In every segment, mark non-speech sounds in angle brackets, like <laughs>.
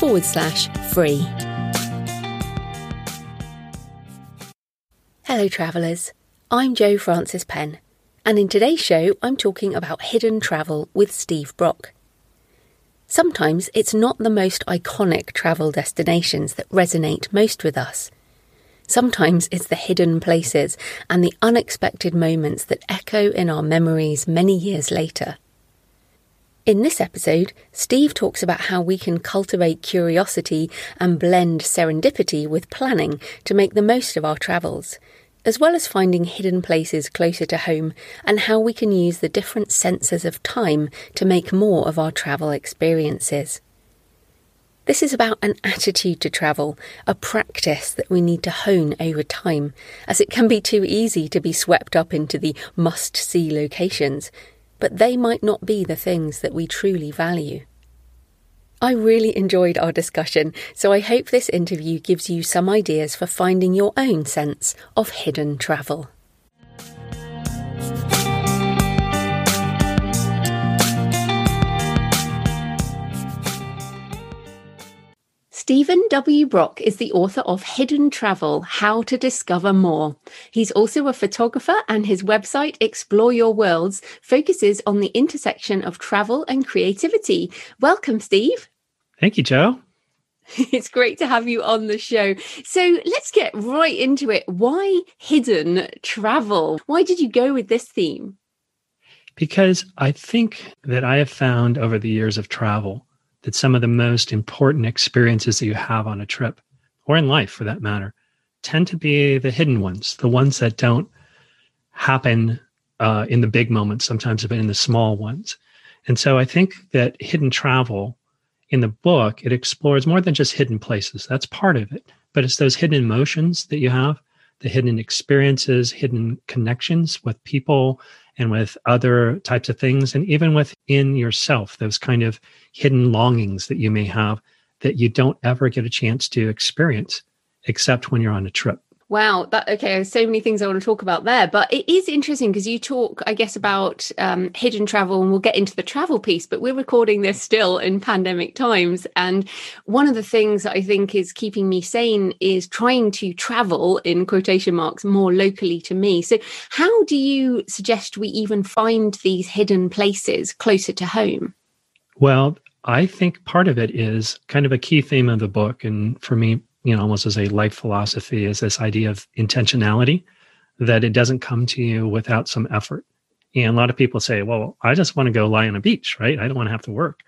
forward slash free. Hello, travellers. I'm Jo Francis Penn, and in today's show, I'm talking about hidden travel with Steve Brock. Sometimes it's not the most iconic travel destinations that resonate most with us. Sometimes it's the hidden places and the unexpected moments that echo in our memories many years later. In this episode, Steve talks about how we can cultivate curiosity and blend serendipity with planning to make the most of our travels, as well as finding hidden places closer to home and how we can use the different senses of time to make more of our travel experiences. This is about an attitude to travel, a practice that we need to hone over time, as it can be too easy to be swept up into the must see locations but they might not be the things that we truly value. I really enjoyed our discussion, so I hope this interview gives you some ideas for finding your own sense of hidden travel. Stephen W. Brock is the author of Hidden Travel How to Discover More. He's also a photographer, and his website, Explore Your Worlds, focuses on the intersection of travel and creativity. Welcome, Steve. Thank you, Jo. <laughs> It's great to have you on the show. So let's get right into it. Why hidden travel? Why did you go with this theme? Because I think that I have found over the years of travel that some of the most important experiences that you have on a trip or in life for that matter tend to be the hidden ones, the ones that don't happen uh, in the big moments, sometimes but in the small ones. And so I think that hidden travel in the book, it explores more than just hidden places. That's part of it. But it's those hidden emotions that you have, the hidden experiences, hidden connections with people and with other types of things, and even within yourself, those kind of hidden longings that you may have that you don't ever get a chance to experience except when you're on a trip. Wow, that okay. So many things I want to talk about there, but it is interesting because you talk, I guess, about um, hidden travel, and we'll get into the travel piece. But we're recording this still in pandemic times, and one of the things that I think is keeping me sane is trying to travel in quotation marks more locally to me. So, how do you suggest we even find these hidden places closer to home? Well, I think part of it is kind of a key theme of the book, and for me, you know, almost as a life philosophy is this idea of intentionality that it doesn't come to you without some effort. And a lot of people say, well, I just want to go lie on a beach, right? I don't want to have to work.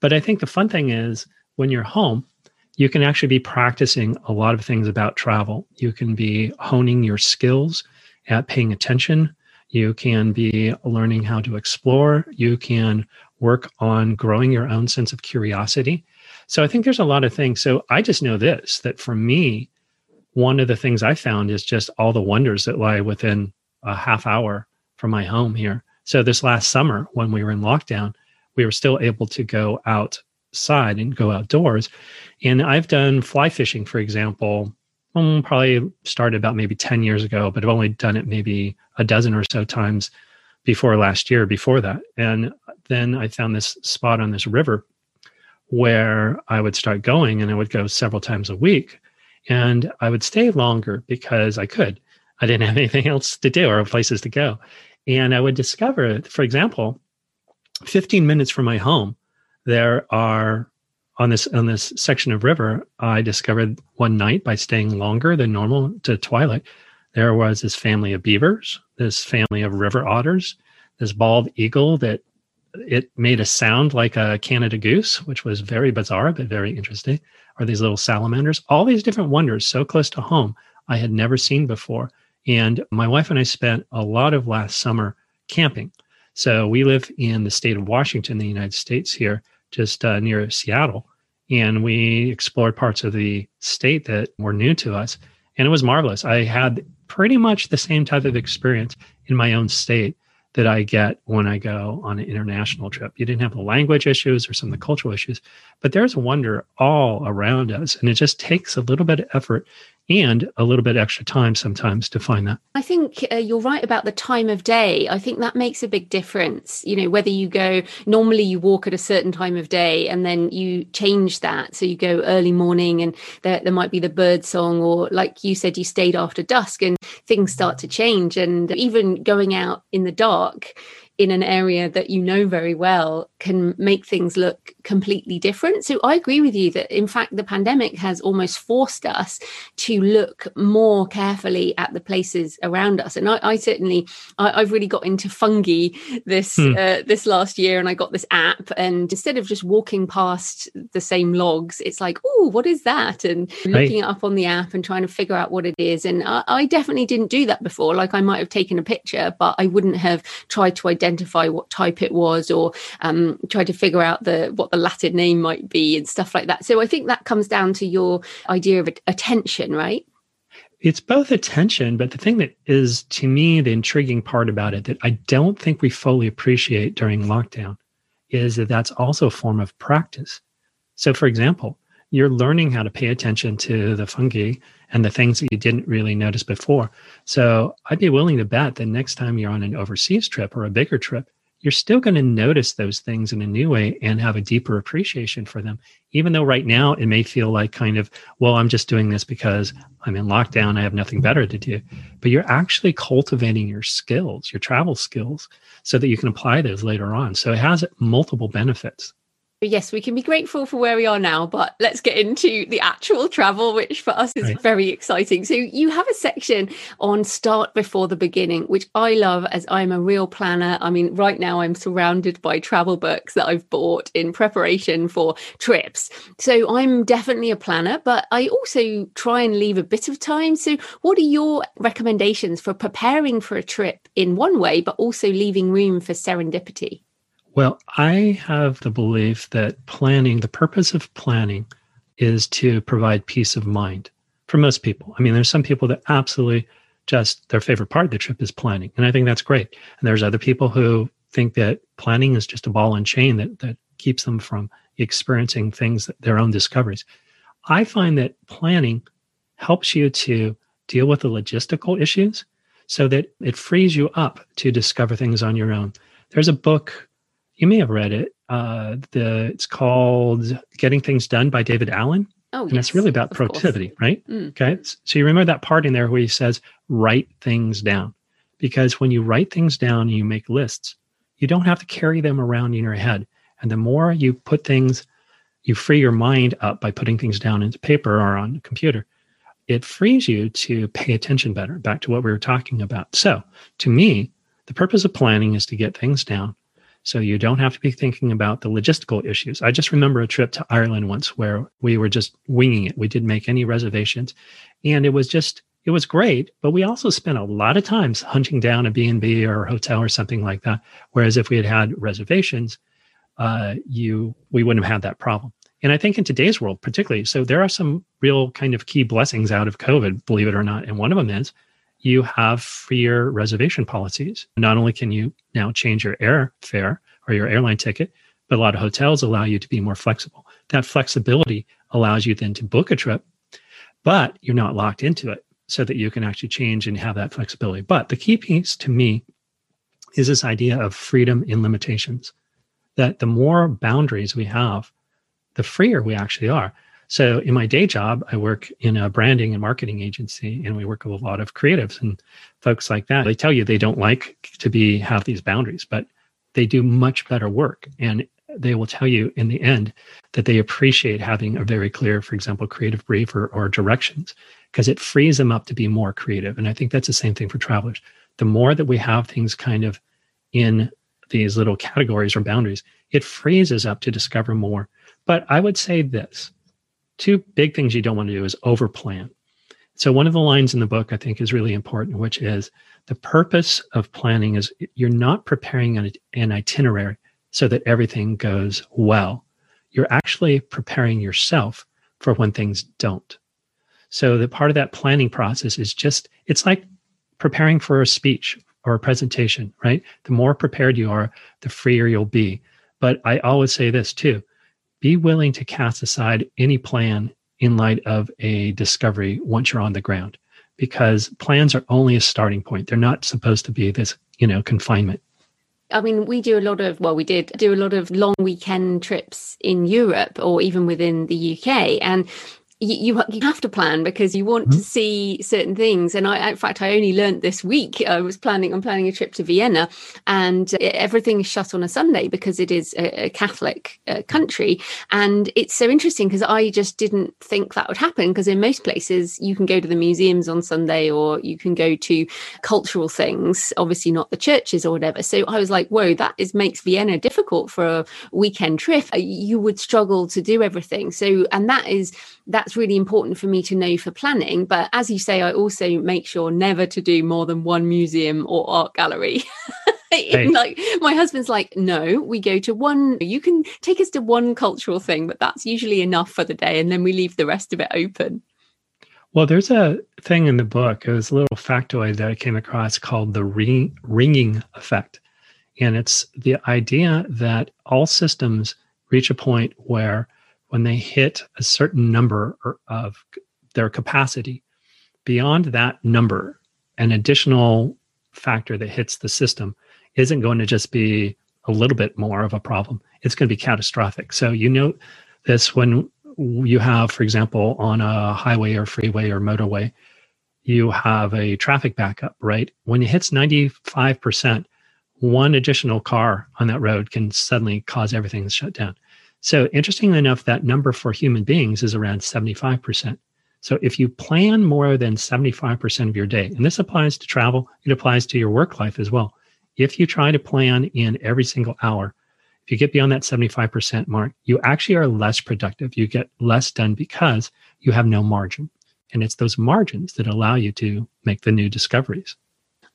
But I think the fun thing is when you're home, you can actually be practicing a lot of things about travel. You can be honing your skills at paying attention. You can be learning how to explore. You can work on growing your own sense of curiosity. So I think there's a lot of things. So I just know this that for me, one of the things I found is just all the wonders that lie within a half hour from my home here. So this last summer, when we were in lockdown, we were still able to go outside and go outdoors. And I've done fly fishing, for example, um, probably started about maybe 10 years ago, but I've only done it maybe a dozen or so times before last year, before that. And then I found this spot on this river where I would start going and I would go several times a week. And I would stay longer because I could. I didn't have <laughs> anything else to do or places to go. And I would discover, for example, 15 minutes from my home, there are on this on this section of river, I discovered one night by staying longer than normal to twilight, there was this family of beavers, this family of river otters, this bald eagle that it made a sound like a Canada goose, which was very bizarre but very interesting. Or these little salamanders, all these different wonders so close to home I had never seen before. And my wife and I spent a lot of last summer camping. So we live in the state of Washington, the United States, here, just uh, near Seattle. and we explored parts of the state that were new to us. And it was marvelous. I had pretty much the same type of experience in my own state that I get when I go on an international trip. You didn't have the language issues or some of the cultural issues, but there's wonder all around us. And it just takes a little bit of effort and a little bit extra time sometimes to find that. I think uh, you're right about the time of day. I think that makes a big difference. You know, whether you go, normally you walk at a certain time of day and then you change that. So you go early morning and there, there might be the bird song, or like you said, you stayed after dusk and things start to change. And even going out in the dark, in an area that you know very well can make things look completely different. So I agree with you that in fact the pandemic has almost forced us to look more carefully at the places around us. And I, I certainly I, have really got into fungi this hmm. uh, this last year, and I got this app. And instead of just walking past the same logs, it's like, oh, what is that? And right. looking it up on the app and trying to figure out what it is. And I, I definitely didn't do that before. Like I might have taken a picture, but I wouldn't have tried to identify identify what type it was or um, try to figure out the what the Latin name might be and stuff like that. So I think that comes down to your idea of attention, right? It's both attention, but the thing that is to me the intriguing part about it that I don't think we fully appreciate during lockdown is that that's also a form of practice. So, for example, you're learning how to pay attention to the fungi and the things that you didn't really notice before. So I'd be willing to bet that next time you're on an overseas trip or a bigger trip, you're still going to notice those things in a new way and have a deeper appreciation for them. Even though right now it may feel like kind of, well, I'm just doing this because I'm in lockdown. I have nothing better to do. But you're actually cultivating your skills, your travel skills, so that you can apply those later on. So it has multiple benefits yes, we can be grateful for where we are now, but let's get into the actual travel, which for us is right. very exciting. So, you have a section on start before the beginning, which I love as I'm a real planner. I mean, right now I'm surrounded by travel books that I've bought in preparation for trips. So, I'm definitely a planner, but I also try and leave a bit of time. So, what are your recommendations for preparing for a trip in one way, but also leaving room for serendipity? Well, I have the belief that planning, the purpose of planning is to provide peace of mind for most people. I mean, there's some people that absolutely just their favorite part of the trip is planning. And I think that's great. And there's other people who think that planning is just a ball and chain that, that keeps them from experiencing things, their own discoveries. I find that planning helps you to deal with the logistical issues so that it frees you up to discover things on your own. There's a book you may have read it. Uh, the it's called Getting Things Done by David Allen. Oh, and yes, it's really about productivity, course. right? Mm. Okay. So you remember that part in there where he says, write things down. Because when you write things down and you make lists, you don't have to carry them around in your head. And the more you put things, you free your mind up by putting things down into paper or on a computer. It frees you to pay attention better, back to what we were talking about. So to me, the purpose of planning is to get things down so you don't have to be thinking about the logistical issues. I just remember a trip to Ireland once where we were just winging it. We didn't make any reservations and it was just it was great, but we also spent a lot of times hunting down a B&B or a hotel or something like that. Whereas if we had had reservations, uh, you we wouldn't have had that problem. And I think in today's world, particularly, so there are some real kind of key blessings out of COVID, believe it or not. And one of them is you have freer reservation policies. Not only can you now change your air fare or your airline ticket, but a lot of hotels allow you to be more flexible. That flexibility allows you then to book a trip, but you're not locked into it so that you can actually change and have that flexibility. But the key piece to me is this idea of freedom in limitations that the more boundaries we have, the freer we actually are. So in my day job, I work in a branding and marketing agency, and we work with a lot of creatives and folks like that. They tell you they don't like to be have these boundaries, but they do much better work. And they will tell you in the end that they appreciate having a very clear, for example, creative brief or, or directions, because it frees them up to be more creative. And I think that's the same thing for travelers. The more that we have things kind of in these little categories or boundaries, it frees us up to discover more. But I would say this two big things you don't want to do is overplan. So one of the lines in the book I think is really important, which is the purpose of planning is you're not preparing an, an itinerary so that everything goes well. you're actually preparing yourself for when things don't. So the part of that planning process is just it's like preparing for a speech or a presentation, right? The more prepared you are, the freer you'll be. But I always say this too be willing to cast aside any plan in light of a discovery once you're on the ground because plans are only a starting point. They're not supposed to be this, you know, confinement. I mean, we do a lot of, well, we did do a lot of long weekend trips in Europe or even within the UK. And you, you have to plan because you want mm-hmm. to see certain things. And I, in fact, I only learned this week. I was planning, I'm planning a trip to Vienna, and everything is shut on a Sunday because it is a, a Catholic uh, country. And it's so interesting because I just didn't think that would happen. Because in most places, you can go to the museums on Sunday or you can go to cultural things, obviously not the churches or whatever. So I was like, whoa, that is makes Vienna difficult for a weekend trip. Uh, you would struggle to do everything. So, and that is that's really important for me to know for planning. But as you say, I also make sure never to do more than one museum or art gallery. <laughs> Hey. like my husband's like no we go to one you can take us to one cultural thing but that's usually enough for the day and then we leave the rest of it open well there's a thing in the book it was a little factoid that i came across called the ring, ringing effect and it's the idea that all systems reach a point where when they hit a certain number of their capacity, beyond that number, an additional factor that hits the system isn't going to just be a little bit more of a problem. It's going to be catastrophic. So you know this when you have, for example, on a highway or freeway or motorway, you have a traffic backup, right? When it hits 95%, one additional car on that road can suddenly cause everything to shut down. So, interestingly enough, that number for human beings is around 75%. So, if you plan more than 75% of your day, and this applies to travel, it applies to your work life as well. If you try to plan in every single hour, if you get beyond that 75% mark, you actually are less productive. You get less done because you have no margin. And it's those margins that allow you to make the new discoveries.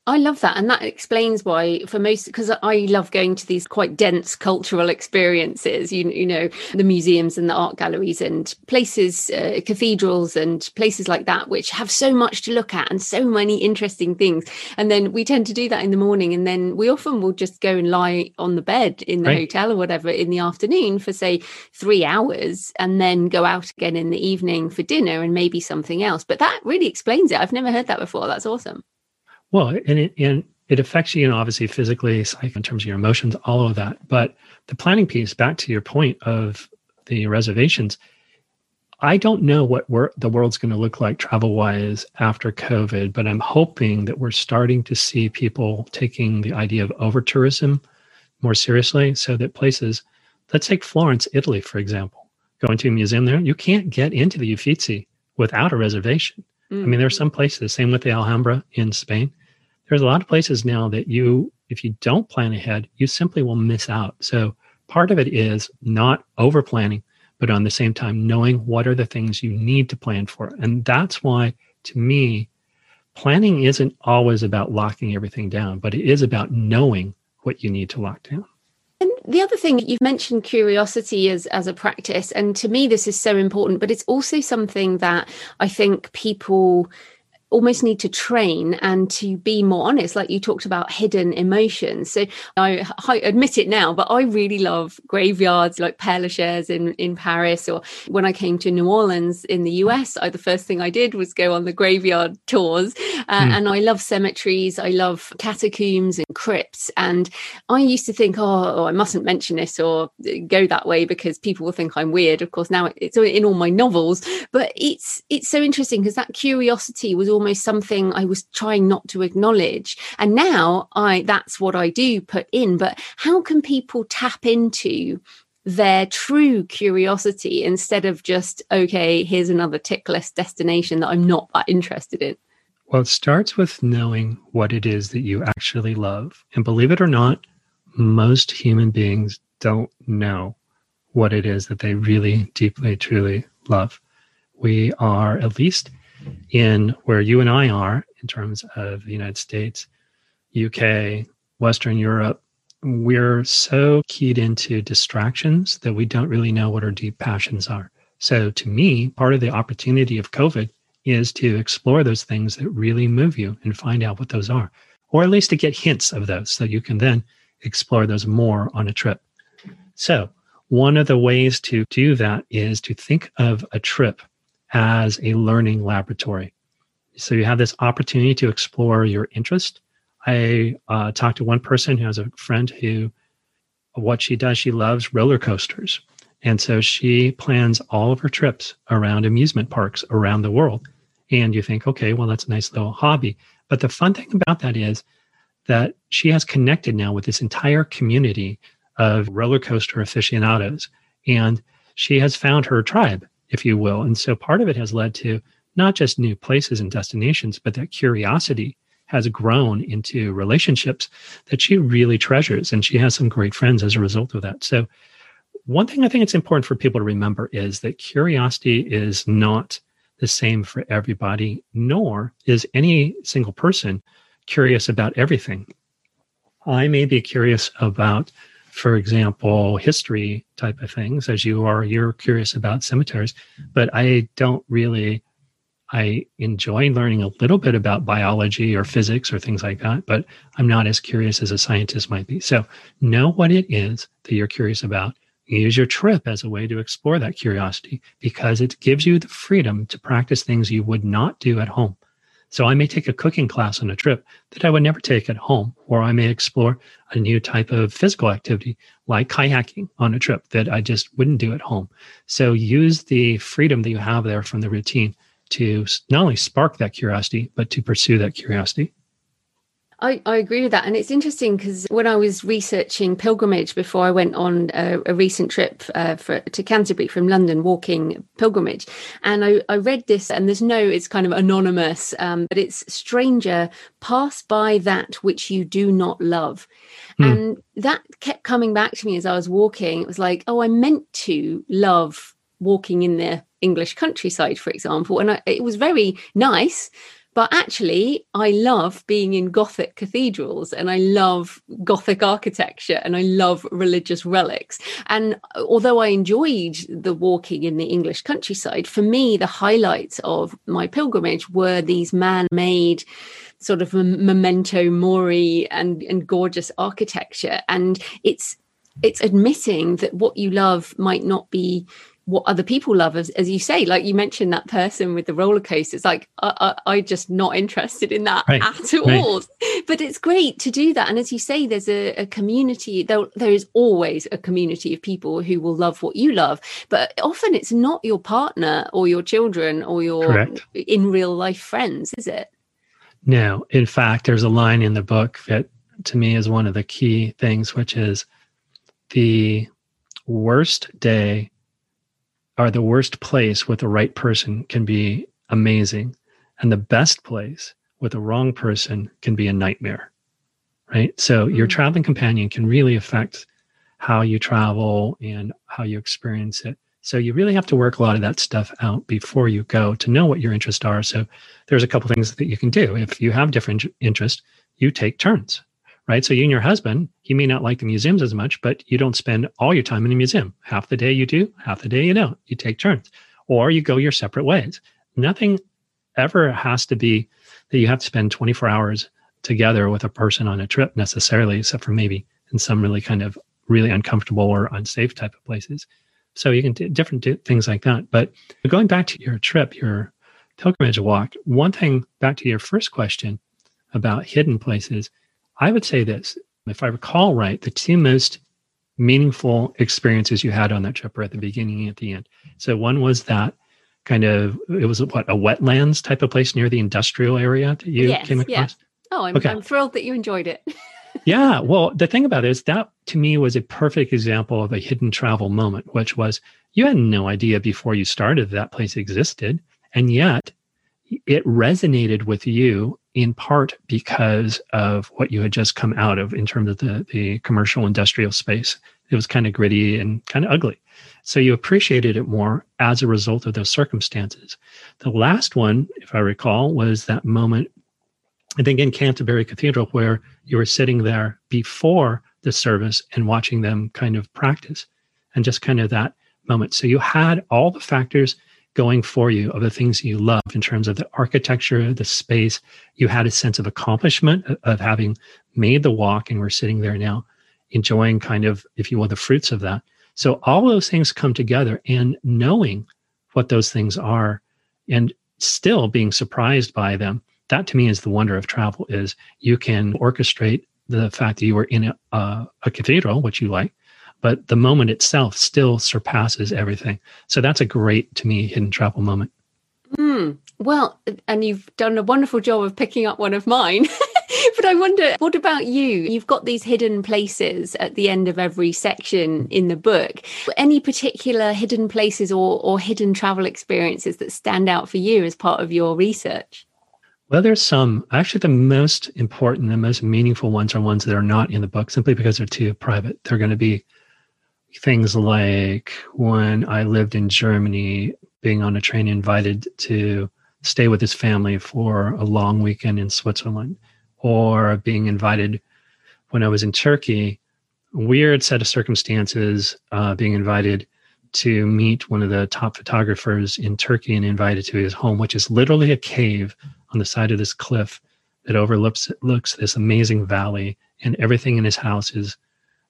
I love that. And that explains why, for most, because I love going to these quite dense cultural experiences, you, you know, the museums and the art galleries and places, uh, cathedrals and places like that, which have so much to look at and so many interesting things. And then we tend to do that in the morning. And then we often will just go and lie on the bed in the right. hotel or whatever in the afternoon for, say, three hours and then go out again in the evening for dinner and maybe something else. But that really explains it. I've never heard that before. That's awesome. Well, and it, and it affects you, you know, obviously physically, psych, in terms of your emotions, all of that. But the planning piece, back to your point of the reservations, I don't know what the world's going to look like travel wise after COVID, but I'm hoping that we're starting to see people taking the idea of over tourism more seriously so that places, let's take Florence, Italy, for example, going to a museum there, you can't get into the Uffizi without a reservation. Mm-hmm. I mean, there are some places, same with the Alhambra in Spain there's a lot of places now that you, if you don't plan ahead, you simply will miss out. So part of it is not over planning, but on the same time, knowing what are the things you need to plan for. And that's why, to me, planning isn't always about locking everything down, but it is about knowing what you need to lock down. And the other thing you've mentioned curiosity as as a practice, and to me this is so important, but it's also something that I think people almost need to train and to be more honest like you talked about hidden emotions. So I, I, admit it now but i really love graveyards like père lachaise in in paris or when i came to new orleans in the us I, the first thing i did was go on the graveyard tours. Uh, mm. and i love cemeteries i love catacombs and crypts. And i used to think oh, oh i mustn't mention this or go that way because people will think i'm weird. Of course now it's in all my novels but it's it's so interesting because that curiosity was almost something I was trying not to acknowledge. And now I that's what I do put in. But how can people tap into their true curiosity instead of just, okay, here's another tick list destination that I'm not that interested in? Well, it starts with knowing what it is that you actually love. And believe it or not, most human beings don't know what it is that they really deeply, truly love. We are, at least in where you and I are in terms of the United States, UK, Western Europe, we're so keyed into distractions that we don't really know what our deep passions are. So, to me, part of the opportunity of COVID is to explore those things that really move you and find out what those are, or at least to get hints of those so you can then explore those more on a trip. So, one of the ways to do that is to think of a trip as a learning laboratory. So, you have this opportunity to explore your interest. I uh, talked to one person who has a friend who, what she does, she loves roller coasters. And so she plans all of her trips around amusement parks around the world. And you think, okay, well, that's a nice little hobby. But the fun thing about that is that she has connected now with this entire community of roller coaster aficionados. And she has found her tribe, if you will. And so part of it has led to not just new places and destinations, but that curiosity has grown into relationships that she really treasures. And she has some great friends as a result of that. So, one thing I think it's important for people to remember is that curiosity is not the same for everybody, nor is any single person curious about everything. I may be curious about, for example, history type of things, as you are, you're curious about cemeteries, but I don't really. I enjoy learning a little bit about biology or physics or things like that, but I'm not as curious as a scientist might be. So, know what it is that you're curious about use your trip as a way to explore that curiosity because it gives you the freedom to practice things you would not do at home. So I may take a cooking class on a trip that I would never take at home, or I may explore a new type of physical activity like kayaking on a trip that I just wouldn't do at home. So use the freedom that you have there from the routine to not only spark that curiosity, but to pursue that curiosity. I, I agree with that. And it's interesting because when I was researching pilgrimage before I went on a, a recent trip uh, for, to Canterbury from London, walking pilgrimage, and I, I read this, and there's no, it's kind of anonymous, um, but it's stranger, pass by that which you do not love. Hmm. And that kept coming back to me as I was walking. It was like, oh, I meant to love walking in the English countryside, for example. And I, it was very nice but actually, I love being in Gothic cathedrals and I love Gothic architecture and I love religious relics. And uh, although I enjoyed the walking in the English countryside, for me, the highlights of my pilgrimage were these man made sort of memento mori and, and gorgeous architecture. And it's it's admitting that what you love might not be what other people love as, as you say like you mentioned that person with the roller coaster it's like i, I, I just not interested in that right. at all right. but it's great to do that and as you say there's a, a community there, there is always a community of people who will love what you love but often it's not your partner or your children or your Correct. in real life friends is it no in fact there's a line in the book that to me is one of the key things which is the worst day or the worst place with the right person can be amazing and the best place with the wrong person can be a nightmare right? So mm-hmm. your traveling companion can really affect how you travel and how you experience it. So you really have to work a lot of that stuff out before you go to know what your interests are. So there's a couple things that you can do. If you have different interests you take turns right? So you and your husband, he may not like the museums as much, but you don't spend all your time in a museum. Half the day you do, half the day you don't. You take turns, or you go your separate ways. Nothing ever has to be that you have to spend 24 hours together with a person on a trip necessarily, except for maybe in some really kind of really uncomfortable or unsafe type of places. So you can do different do things like that. But going back to your trip, your pilgrimage walk, one thing back to your first question about hidden places, I would say this if I recall right, the two most meaningful experiences you had on that trip were at the beginning and at the end. So one was that kind of it was what a wetlands type of place near the industrial area that you yes, came across. Yeah. Oh, I'm, okay. I'm thrilled that you enjoyed it. <laughs> yeah. Well, the thing about it is that to me was a perfect example of a hidden travel moment, which was you had no idea before you started that place existed. And yet it resonated with you in part because of what you had just come out of in terms of the, the commercial industrial space. It was kind of gritty and kind of ugly. So you appreciated it more as a result of those circumstances. The last one, if I recall, was that moment I think in Canterbury Cathedral, where you were sitting there before the service and watching them kind of practice and just kind of that moment. So you had all the factors going for you of the things you love in terms of the architecture, the space. You had a sense of accomplishment of having made the walk and we're sitting there now enjoying kind of, if you will, the fruits of that. So all those things come together and knowing what those things are and still being surprised by them. That to me is the wonder of travel is you can orchestrate the fact that you were in a, uh, a cathedral, which you like, but the moment itself still surpasses everything. So that's a great, to me, hidden travel moment. Mm, well, and you've done a wonderful job of picking up one of mine. <laughs> but I wonder, what about you? You've got these hidden places at the end of every section in the book. Any particular hidden places or, or hidden travel experiences that stand out for you as part of your research? Well, there's some. Actually, the most important, the most meaningful ones are ones that are not in the book simply because they're too private. They're going to be things like when I lived in Germany, being on a train invited to stay with his family for a long weekend in Switzerland, or being invited when I was in Turkey, weird set of circumstances, uh, being invited to meet one of the top photographers in Turkey and invited to his home, which is literally a cave on the side of this cliff that overlooks looks this amazing valley, and everything in his house is,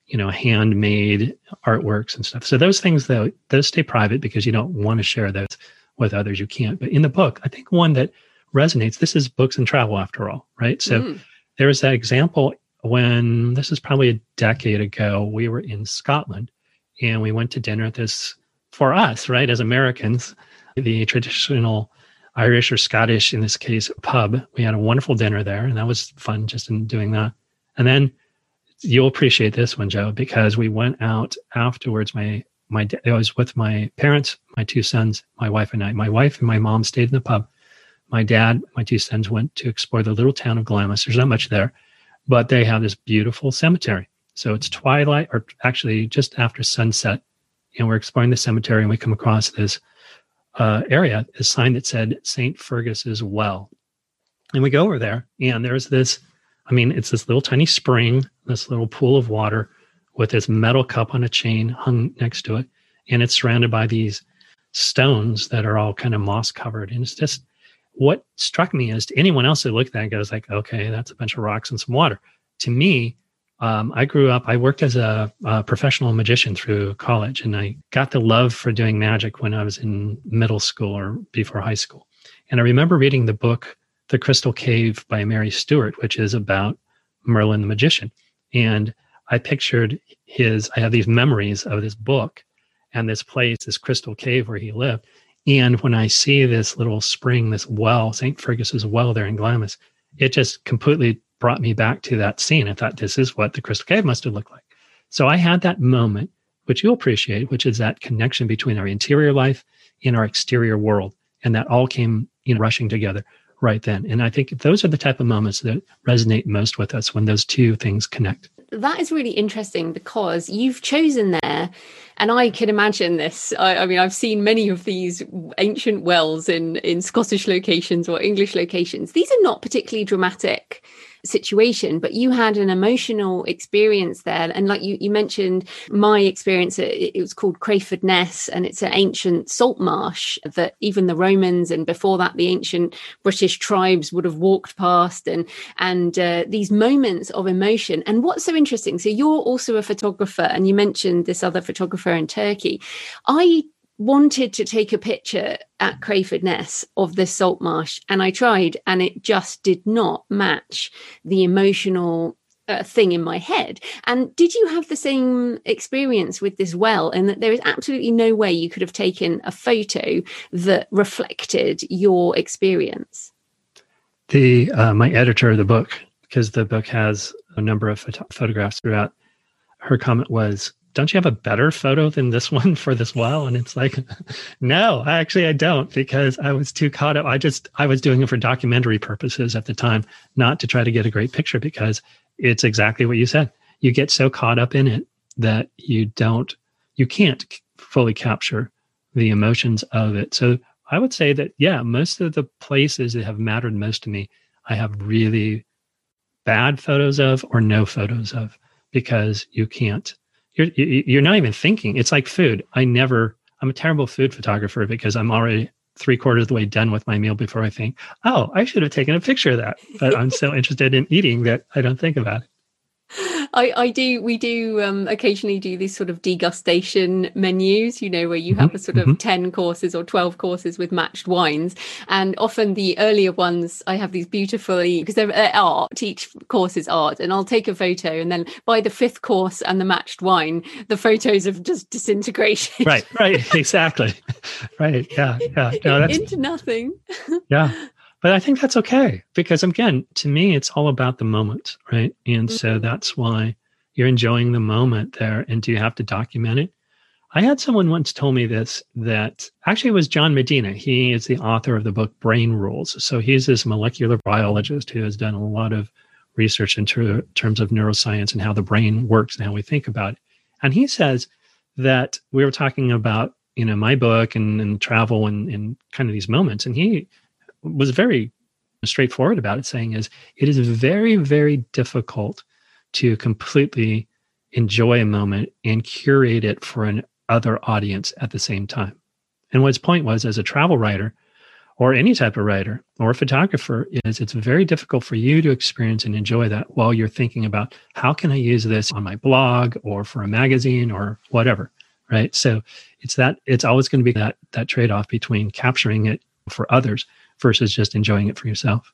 you know, handmade artworks and stuff. So those things though, those stay private because you don't want to share those with others. You can't. But in the book, I think one that resonates. This is books and travel after all, right? So mm. there was that example when this is probably a decade ago. We were in Scotland and we went to dinner at this for us, right, as Americans, the traditional Irish or Scottish, in this case, pub. We had a wonderful dinner there, and that was fun just in doing that. And then you'll appreciate this one, Jo, because we went out afterwards. My my I was with my parents, my two sons, my wife and I. My wife and my mom stayed in the pub. My dad, my two sons went to explore the little town of Glamis. There's not much there, but they have this beautiful cemetery. So it's twilight, or actually just after sunset, and we're exploring the cemetery, and we come across this uh, area, a sign that said St. Fergus's Well. And we go over there, and there's this I mean, it's this little tiny spring, this little pool of water with this metal cup on a chain hung next to it. And it's surrounded by these stones that are all kind of moss covered. And it's just what struck me is to anyone else that looked at that goes like, okay, that's a bunch of rocks and some water. To me, um, I grew up, I worked as a, a, professional magician through college, and I got the love for doing magic when I was in middle school or before high school. And I remember reading the book, The Crystal Cave by Mary Stewart, which is about Merlin the magician. And I pictured his, I have these memories of this book and this place, this crystal cave where he lived. And when I see this little spring, this well, St. Fergus's well there in Glamis, it just completely brought me back to that scene. I thought this is what the Crystal Cave must have looked like. So I had that moment, which you'll appreciate, which is that connection between our interior life and our exterior world. And that all came, you know, rushing together right then. And I think those are the type of moments that resonate most with us when those two things connect that is really interesting because you've chosen there, and I can imagine this. I, I, mean, I've seen many of these ancient wells in in Scottish locations or English locations. These are not particularly dramatic situation but you had an emotional experience there. And like you, you mentioned my experience it, it was called crayford ness and it's an ancient salt marsh that even the romans and before that the ancient british tribes would have walked past. And and uh, these moments of emotion. And what's so interesting so you're also a photographer and you mentioned this other photographer in turkey. I wanted to take a picture at Crayford Ness of this salt marsh, and I tried, and it just did not match the emotional uh, thing in my head. And did you have the same experience with this well? And that there is absolutely no way you could have taken a photo that reflected your experience. The uh, my editor of the book, because the book has a number of photo- photographs throughout, her comment was don't you have a better photo than this one <laughs> for this well? And it's like, <laughs> no, actually I don't because I was too caught up. I just, I was doing it for documentary purposes at the time, not to try to get a great picture because it's exactly what you said. You get so caught up in it that you don't, you can't fully capture the emotions of it. So I would say that, yeah, most of the places that have mattered most to me, I have really bad photos of or no photos of because you can't. You're you're not even thinking. It's like food. I never. I'm a terrible food photographer because I'm already three quarters of the way done with my meal before I think, oh, I should have taken a picture of that. But I'm so <laughs> interested in eating that I don't think about it. I, I do we do um, occasionally do these sort of degustation menus you know where you have mm-hmm, a sort of mm-hmm. 10 courses or 12 courses with matched wines. And often the earlier ones I have these beautifully because they're, they're art each course is art. And I'll take a photo and then by the fifth course and the matched wine the photos of just disintegration right right <laughs> exactly. <laughs> Right yeah yeah. No, into nothing. Yeah but I think that's okay because again, to me, it's all about the moment, right? And mm-hmm. so that's why you're enjoying the moment there. And do you have to document it? I had someone once told me this that actually was John Medina. He is the author of the book Brain Rules. So he's this molecular biologist who has done a lot of research in ter- terms of neuroscience and how the brain works and how we think about it. And he says that we were talking about, you know, my book and, and travel and, and kind of these moments. And he was very straightforward about it, saying is it is very, very difficult to completely enjoy a moment and curate it for an other audience at the same time. And what his point was as a travel writer or any type of writer or photographer is it's very difficult for you to experience and enjoy that while you're thinking about how can I use this on my blog or for a magazine or whatever. Right. So it's that it's always going to be that that trade-off between capturing it for others versus just enjoying it for yourself.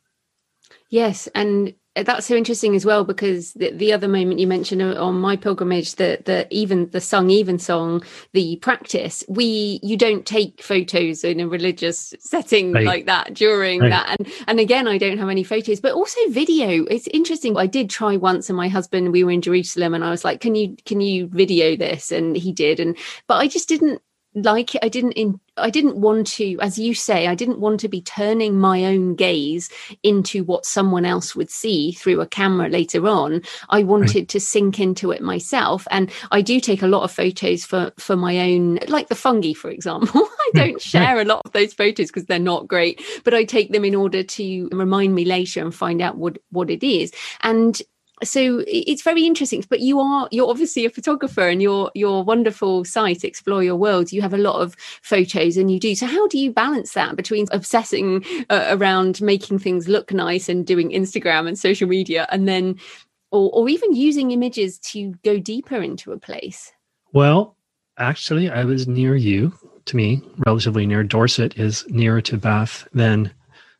Yes, and that's so interesting as well because the, the other moment you mentioned on my pilgrimage that the even the sung evensong the practice we you don't take photos in a religious setting right. like that during right. that and and again i don't have any photos but also video it's interesting i did try once and my husband we were in jerusalem and i was like can you can you video this and he did and but i just didn't like i didn't in, i didn't want to as you say i didn't want to be turning my own gaze into what someone else would see through a camera later on. I wanted right. to sink into it myself and i do take a lot of photos for for my own like the fungi for example. <laughs> I hmm, don't share a lot of those photos because they're not great but i take them in order to remind me later and find out what what it is. And so it's very interesting but you are you're obviously a photographer and your your wonderful site explore your world. You have a lot of photos and you do. So how do you balance that between obsessing uh, around making things look nice and doing instagram and social media and then or, or even using images to go deeper into a place? Well actually i was near you to me relatively near. Dorset is nearer to bath than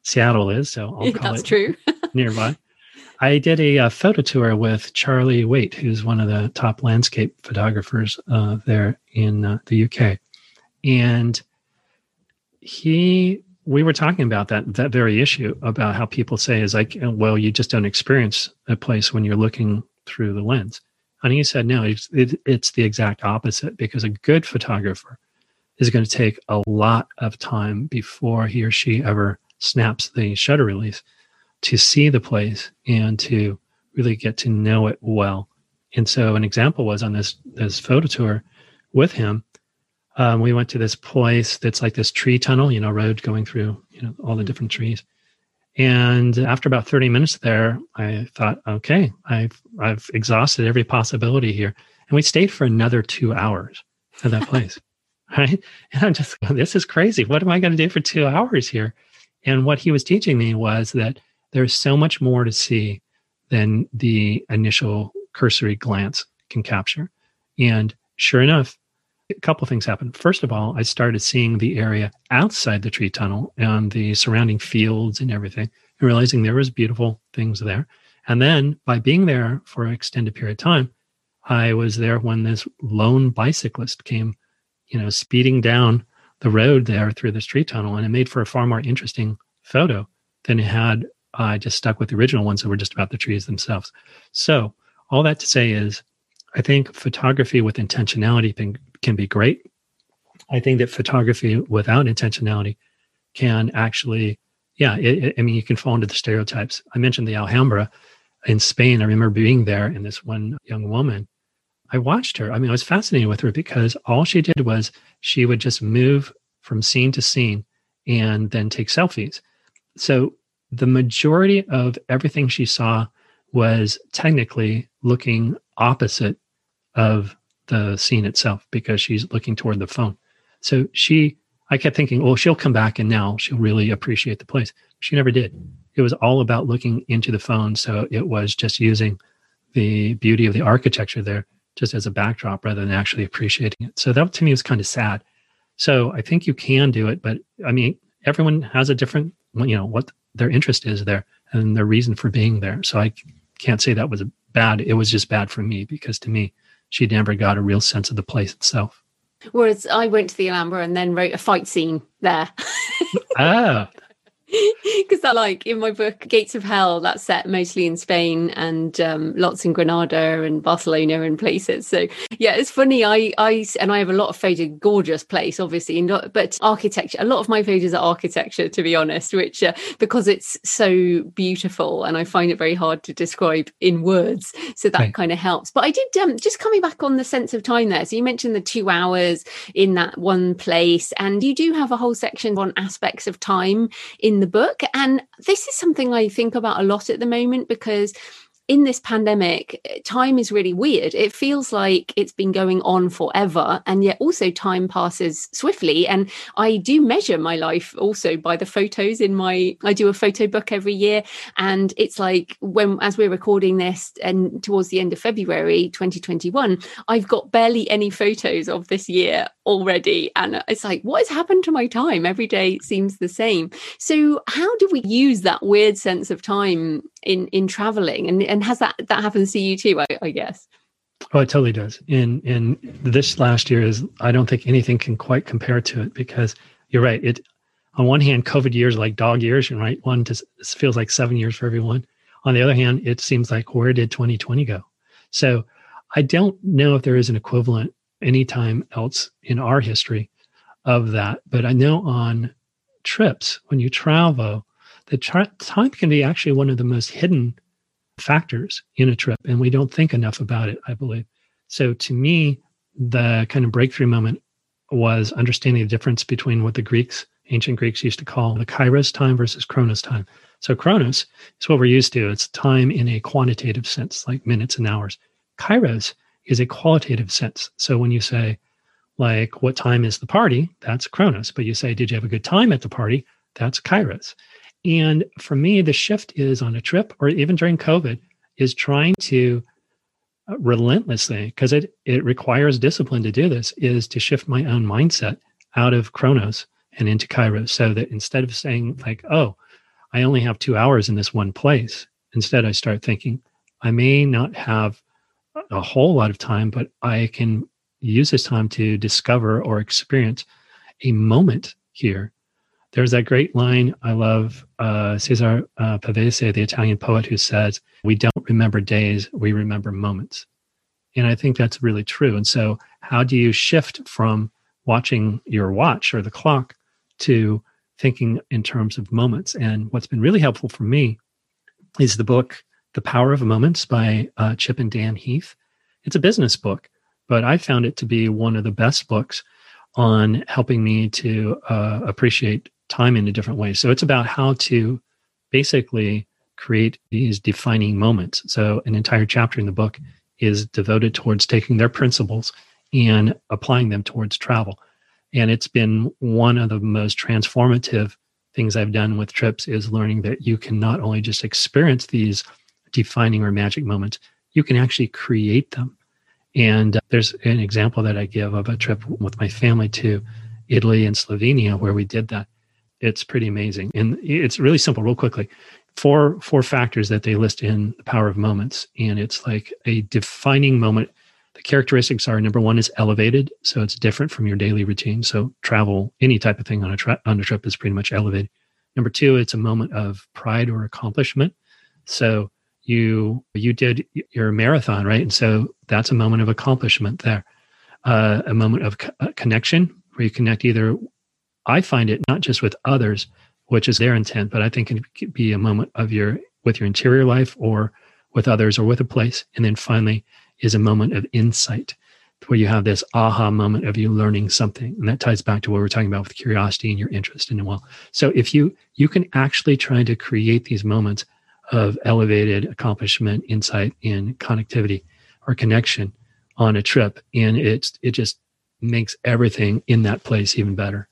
seattle is so I'll <laughs> call that's it true. <laughs> nearby I did a, a, uh, photo tour with Charlie Waite, who's one of the top landscape photographers uh, there in uh, the UK, and he we were talking about that that very issue about how people say is like well you just don't experience a place when you're looking through the lens. And he said no it's, it, it's the exact opposite because a good photographer is going to take a lot of time before he or she ever snaps the shutter release to see the place and to really get to know it well. And so an example was on this this photo tour with him. Um, we went to this place that's like this tree tunnel, you know, road going through, you know, all the different trees. And after about 30 minutes there, I thought, okay, I've I've exhausted every possibility here. And we stayed for another two hours at that <laughs> place. right. And I'm just <laughs> this is crazy. What am I going to do for two hours here? And what he was teaching me was that there's so much more to see than the initial cursory glance can capture. And sure enough, a couple things happened. First of all, I started seeing the area outside the tree tunnel and the surrounding fields and everything, and realizing there was beautiful things there. And then by being there for an extended period of time, I was there when this lone bicyclist came, you know, speeding down the road there through this tree tunnel, and it made for a far more interesting photo than it had I just stuck with the original ones that were just about the trees themselves. So, all that to say is, I think photography with intentionality can, can be great. I think that photography without intentionality can actually, yeah, it, it, I mean, you can fall into the stereotypes. I mentioned the Alhambra in Spain. I remember being there and this one young woman. I watched her. I mean, I was fascinated with her because all she did was she would just move from scene to scene and then take selfies. So the majority of everything she saw was technically looking opposite of the scene itself because she's looking toward the phone. So she, I kept thinking, well, she'll come back and now she'll really appreciate the place. She never did. It was all about looking into the phone. So it was just using the beauty of the architecture there just as a backdrop rather than actually appreciating it. So that to me was kind of sad. So I think you can do it, but I mean, everyone has a different, you know, what their interest is there and their reason for being there. So I can't say that was bad. It was just bad for me because to me, she never got a real sense of the place itself. Whereas I went to the Alhambra and then wrote a fight scene there. ah, <laughs> because I like in my book Gates of Hell that's set mostly in Spain and um, lots in Granada and Barcelona and places. So yeah, it's funny. I I and I have a lot of photos, gorgeous place, obviously, not, but architecture. A lot of my photos are architecture, to be honest, which uh, because it's so beautiful and I find it very hard to describe in words. So that right. kind of helps. But I did um, just coming back on the sense of time there. So you mentioned the two hours in that one place, and you do have a whole section on aspects of time in the book. And this is something I think about a lot at the moment because in this pandemic, time is really weird. It feels like it's been going on forever, and yet also time passes swiftly. And I do measure my life also by the photos in my. I do a photo book every year, and it's like when, as we're recording this, and towards the end of February 2021, I've got barely any photos of this year already, and it's like, what has happened to my time? Every day seems the same. So, how do we use that weird sense of time in in traveling and and has that that happens to you too I, I guess? Oh it totally does. And and this last year is i don't think anything can quite compare to it because you're right. It on one hand covid years like dog years right? One just feels like seven years for everyone. On the other hand it seems like where did 2020 go? So i don't know if there is an equivalent anytime else in our history of that but i know on trips when you travel the tra- time can be actually one of the most hidden factors in a trip, and we don't think enough about it, I believe. So to me, the kind of breakthrough moment was understanding the difference between what the Greeks, ancient Greeks, used to call the kairos time versus chronos time. So chronos is what we're used to. It's time in a quantitative sense, like minutes and hours. Kairos is a qualitative sense. So when you say, like, what time is the party? That's chronos. But you say, did you have a good time at the party? That's kairos. And for me, the shift is on a trip or even during COVID is trying to uh, relentlessly, because it, it requires discipline to do this, is to shift my own mindset out of Chronos and into Kairos. So that instead of saying, like, oh, I only have two hours in this one place, instead I start thinking, I may not have a whole lot of time, but I can use this time to discover or experience a moment here there's that great line I love, uh, Cesare uh, Pavese, the Italian poet, who says, We don't remember days, we remember moments. And I think that's really true. And so, how do you shift from watching your watch or the clock to thinking in terms of moments? And what's been really helpful for me is the book, The Power of Moments by uh, Chip and Dan Heath. It's a business book, but I found it to be one of the best books on helping me to uh, appreciate time in a different way. So it's about how to basically create these defining moments. So an entire chapter in the book is devoted towards taking their principles and applying them towards travel. And it's been one of the most transformative things I've done with trips is learning that you can not only just experience these defining or magic moments, you can actually create them. And uh, there's an example that I give of a trip with my family to Italy and Slovenia where we did that it's pretty amazing. And it's really simple, real quickly. Four four factors that they list in the power of moments. And it's like a defining moment. The characteristics are number one is elevated. So it's different from your daily routine. So travel, any type of thing on a, on a trip is pretty much elevated. Number two, it's a moment of pride or accomplishment. So you you did your marathon, right? And so that's a moment of accomplishment there. Uh, a moment of co- uh, connection where you connect either I find it not just with others, which is their intent, but I think it could be a moment of your with your interior life or with others or with a place. And then finally is a moment of insight where you have this aha moment of you learning something. And that ties back to what we're talking about with curiosity and your interest in it well so if you you can actually try to create these moments of elevated accomplishment insight and connectivity or connection on a trip. And it's it just makes everything in that place even better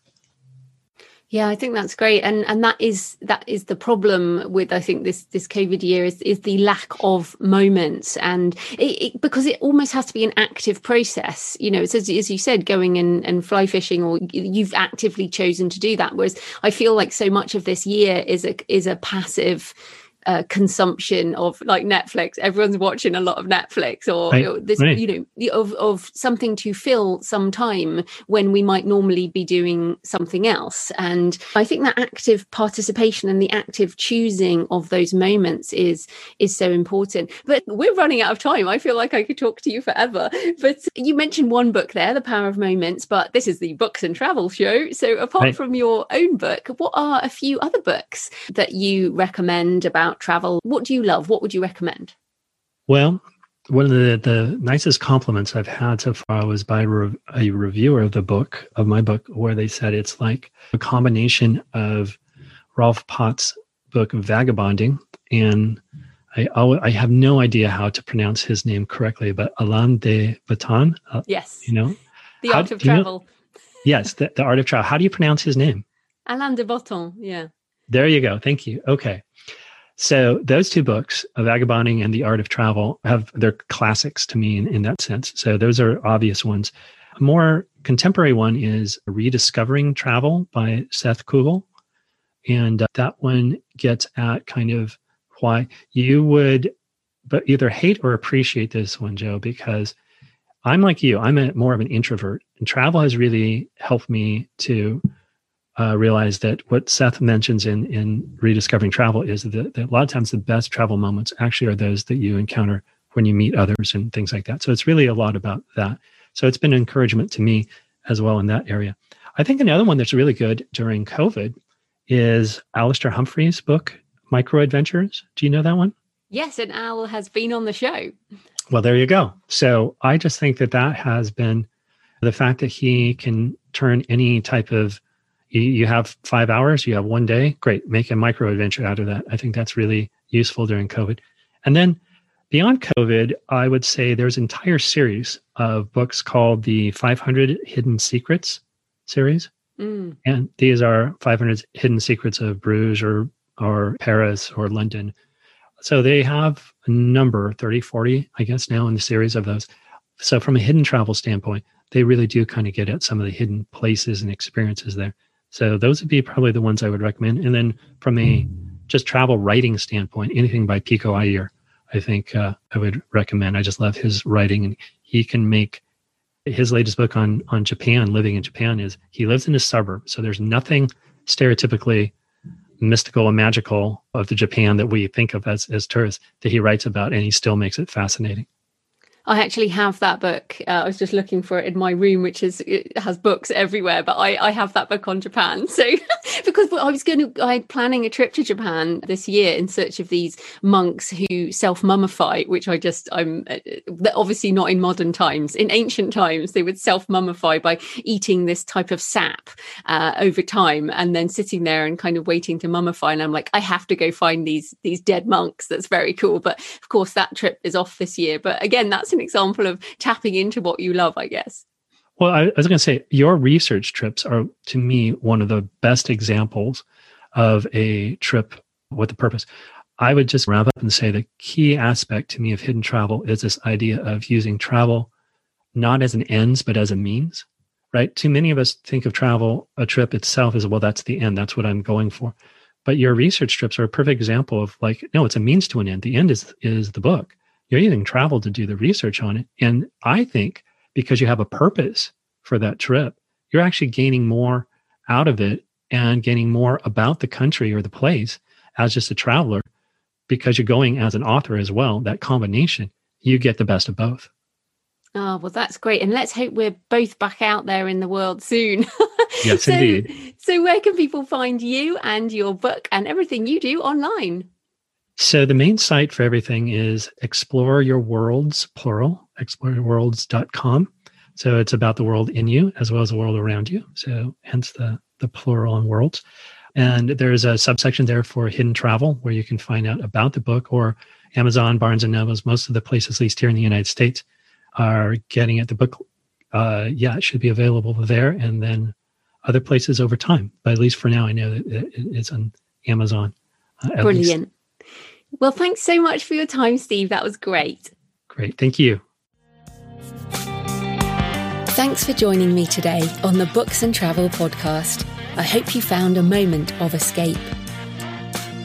yeah, I think that's great, and and that is that is the problem with I think this this COVID year is is the lack of moments, and it, it, because it almost has to be an active process. You know, it's as, as you said, going and and fly fishing, or you've actively chosen to do that. Whereas I feel like so much of this year is a is a passive uh, consumption of like Netflix. Everyone's watching a lot of Netflix or, right. this, you know, of, of something to fill some time when we might normally be doing something else. And I think that active participation and the active choosing of those moments is is so important. But we're running out of time. I feel like I could talk to you forever. But you mentioned one book there, The Power of Moments, but this is the books and travel show. So apart right. from your own book, what are a few other books that you recommend about about travel. What do you love? What would you recommend? Well, one of the, the nicest compliments I've had so far was by re- a reviewer of the book, of my book, where they said it's like a combination of Rolf Potts' book Vagabonding and I, I have no idea how to pronounce his name correctly, but Alain de Botton. Uh, yes. You know? The Art of Travel. You know? <laughs> yes, the, the Art of Travel. How do you pronounce his name? Alain de Botton, yeah. There you go. Thank you. Okay. So those two books, Vagabonding and The Art of Travel, have they're classics to me in, in that sense. So those are obvious ones. A more contemporary one is Rediscovering Travel by Seth Kugel. And uh, that one gets at kind of why you would but either hate or appreciate this one, Jo, because I'm like you. I'm a, more of an introvert, and travel has really helped me to uh, realize that what Seth mentions in in rediscovering travel is that, that, a lot of times the best travel moments actually are those that you encounter when you meet others and things like that. So it's really a lot about that. So it's been an encouragement to me as well in that area. I think another one that's really good during COVID is Alastair Humphreys' book, Micro Adventures. Do you know that one? Yes, and Al has been on the show. Well, there you go. So I just think that that has been the fact that he can turn any type of you, you have five hours, you have one day, great, make a micro adventure out of that. I think that's really useful during COVID. And then beyond COVID, I would say there's an entire series of books called the 500 Hidden Secrets series. Mm. And these are 500 hidden secrets of Bruges or, or Paris or London. So they have a number, 30, 40, I guess, now in the series of those. So from a hidden travel standpoint, they really do kind of get at some of the hidden places and experiences there. So those would be probably the ones I would recommend. And then from a just travel writing standpoint, anything by Pico Iyer, I think uh, I would recommend. I just love his writing, and he can make his latest book on on Japan, living in Japan, is he lives in a suburb, so there's nothing stereotypically mystical and magical of the Japan that we think of as as tourists that he writes about, and he still makes it fascinating. I actually have that book. Uh, I was just looking for it in my room, which is has books everywhere. But I, I have that book on Japan. <laughs> So because I was going to, I'm planning a trip to Japan this year in search of these monks who self mummify, which I just I'm uh, obviously not in modern times. In ancient times, they would self mummify by eating this type of sap uh, over time, and then sitting there and kind of waiting to mummify. And I'm like, I have to go find these these dead monks. That's very cool. But of course, that trip is off this year. But again, that's an example of tapping into what you love, I guess. Well, I, was going to say your research trips are, to me, one of the best examples of a trip with a purpose. I would just wrap up and say the key aspect to me of hidden travel is this idea of using travel not as an ends, but as a means, right? Too many of us think of travel, a trip itself, as well, that's the end. That's what I'm going for. But your research trips are a perfect example of like, no, it's a means to an end. The end is is the book you're using travel to do the research on it. And I think because you have a purpose for that trip, you're actually gaining more out of it and gaining more about the country or the place as just a traveler because you're going as an author as well. That combination, you get the best of both. Oh, well, that's great. And let's hope we're both back out there in the world soon. <laughs> yes, so, indeed. So, where can people find you and your book and everything you do online? So the main site for everything is explore your worlds, plural, exploreyourworlds.com. So it's about the world in you as well as the world around you. So hence the the plural on worlds. And there's a subsection there for hidden travel where you can find out about the book or Amazon, Barnes and Nobles, most of the places, at least here in the United States, are getting it. The book, uh, yeah, it should be available there. And then other places over time. But at least for now, I know that it's on Amazon. Uh, Brilliant. Least. Well, thanks so much for your time, Steve. That was great. Great. Thank you. Thanks for joining me today on the Books and Travel podcast. I hope you found a moment of escape.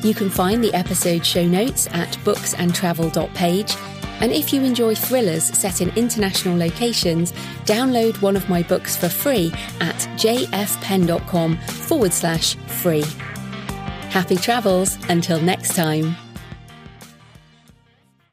You can find the episode show notes at booksandtravel.page. And if you enjoy thrillers set in international locations, download one of my books for free at jfpenn.com forward slash free. Happy travels until next time.